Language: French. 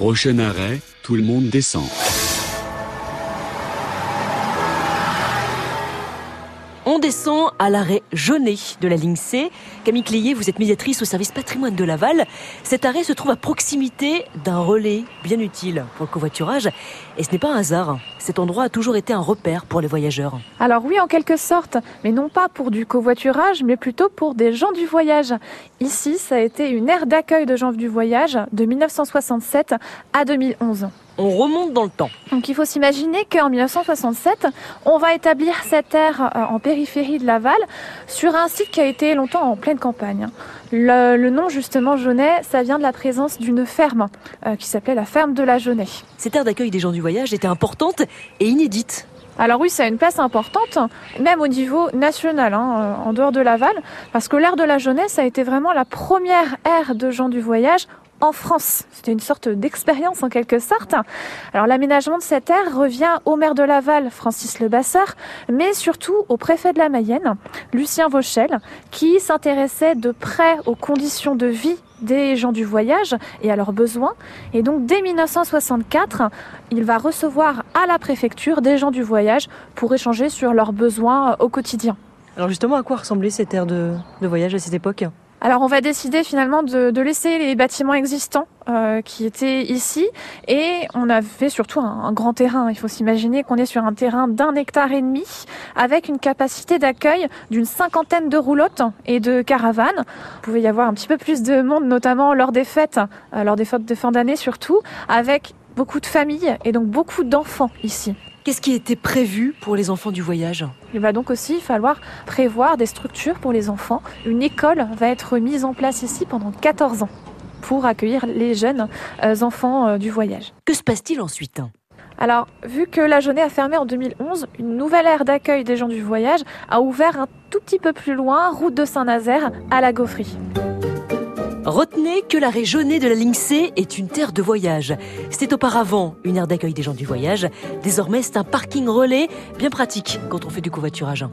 Prochain arrêt, tout le monde descend. On descend à l'arrêt Jaunet de la ligne C. Camille Cléier, vous êtes médiatrice au service patrimoine de Laval. Cet arrêt se trouve à proximité d'un relais bien utile pour le covoiturage. Et ce n'est pas un hasard. Cet endroit a toujours été un repère pour les voyageurs. Alors oui, en quelque sorte, mais non pas pour du covoiturage, mais plutôt pour des gens du voyage. Ici, ça a été une aire d'accueil de gens du voyage de 1967 à 2011 on remonte dans le temps. Donc il faut s'imaginer qu'en 1967, on va établir cette aire euh, en périphérie de Laval sur un site qui a été longtemps en pleine campagne. Le, nom justement Jaunet, ça vient de la présence d'une ferme euh, qui s'appelait la ferme de la Jaunet. Cette aire d'accueil des gens du voyage était importante et inédite. Alors oui, ça a une place importante, même au niveau national, hein, en dehors de Laval, parce que l'aire de la jeunesse a été vraiment la première aire de gens du voyage en France. C'était une sorte d'expérience en quelque sorte. Alors l'aménagement de cette aire revient au maire de Laval, Francis Lebasseur, mais surtout au préfet de la Mayenne, Lucien Vauchel, qui s'intéressait de près aux conditions de vie des gens du voyage et à leurs besoins. Et donc dès 1964, il va recevoir à la préfecture des gens du voyage pour échanger sur leurs besoins au quotidien. Alors justement, à quoi ressemblait cette aire de, de voyage à cette époque? Alors on va décider finalement de, laisser les bâtiments existants euh, qui étaient ici et on avait surtout un, grand terrain. Il faut s'imaginer qu'on est sur un terrain d'un hectare et demi avec une capacité d'accueil d'une cinquantaine de roulottes et de caravanes. Il pouvait y avoir un petit peu plus de monde notamment lors des fêtes, euh, lors des fêtes de fin d'année surtout, avec beaucoup de familles et donc beaucoup d'enfants ici. Qu'est-ce qui était prévu pour les enfants du voyage? Il va donc aussi falloir prévoir des structures pour les enfants. Une école va être mise en place ici pendant 14 ans pour accueillir les jeunes euh, enfants euh, du voyage. Que se passe-t-il ensuite? Alors, vu que la Jaunet a fermé en 2011, une nouvelle aire d'accueil des gens du voyage a ouvert un tout petit peu plus loin, route de Saint-Nazaire, à la Gaufrie. Retenez que la Jaunet de la ligne C est une terre de voyage. C'était auparavant une aire d'accueil des gens du voyage. Désormais, c'est un parking relais bien pratique quand on fait du covoiturage.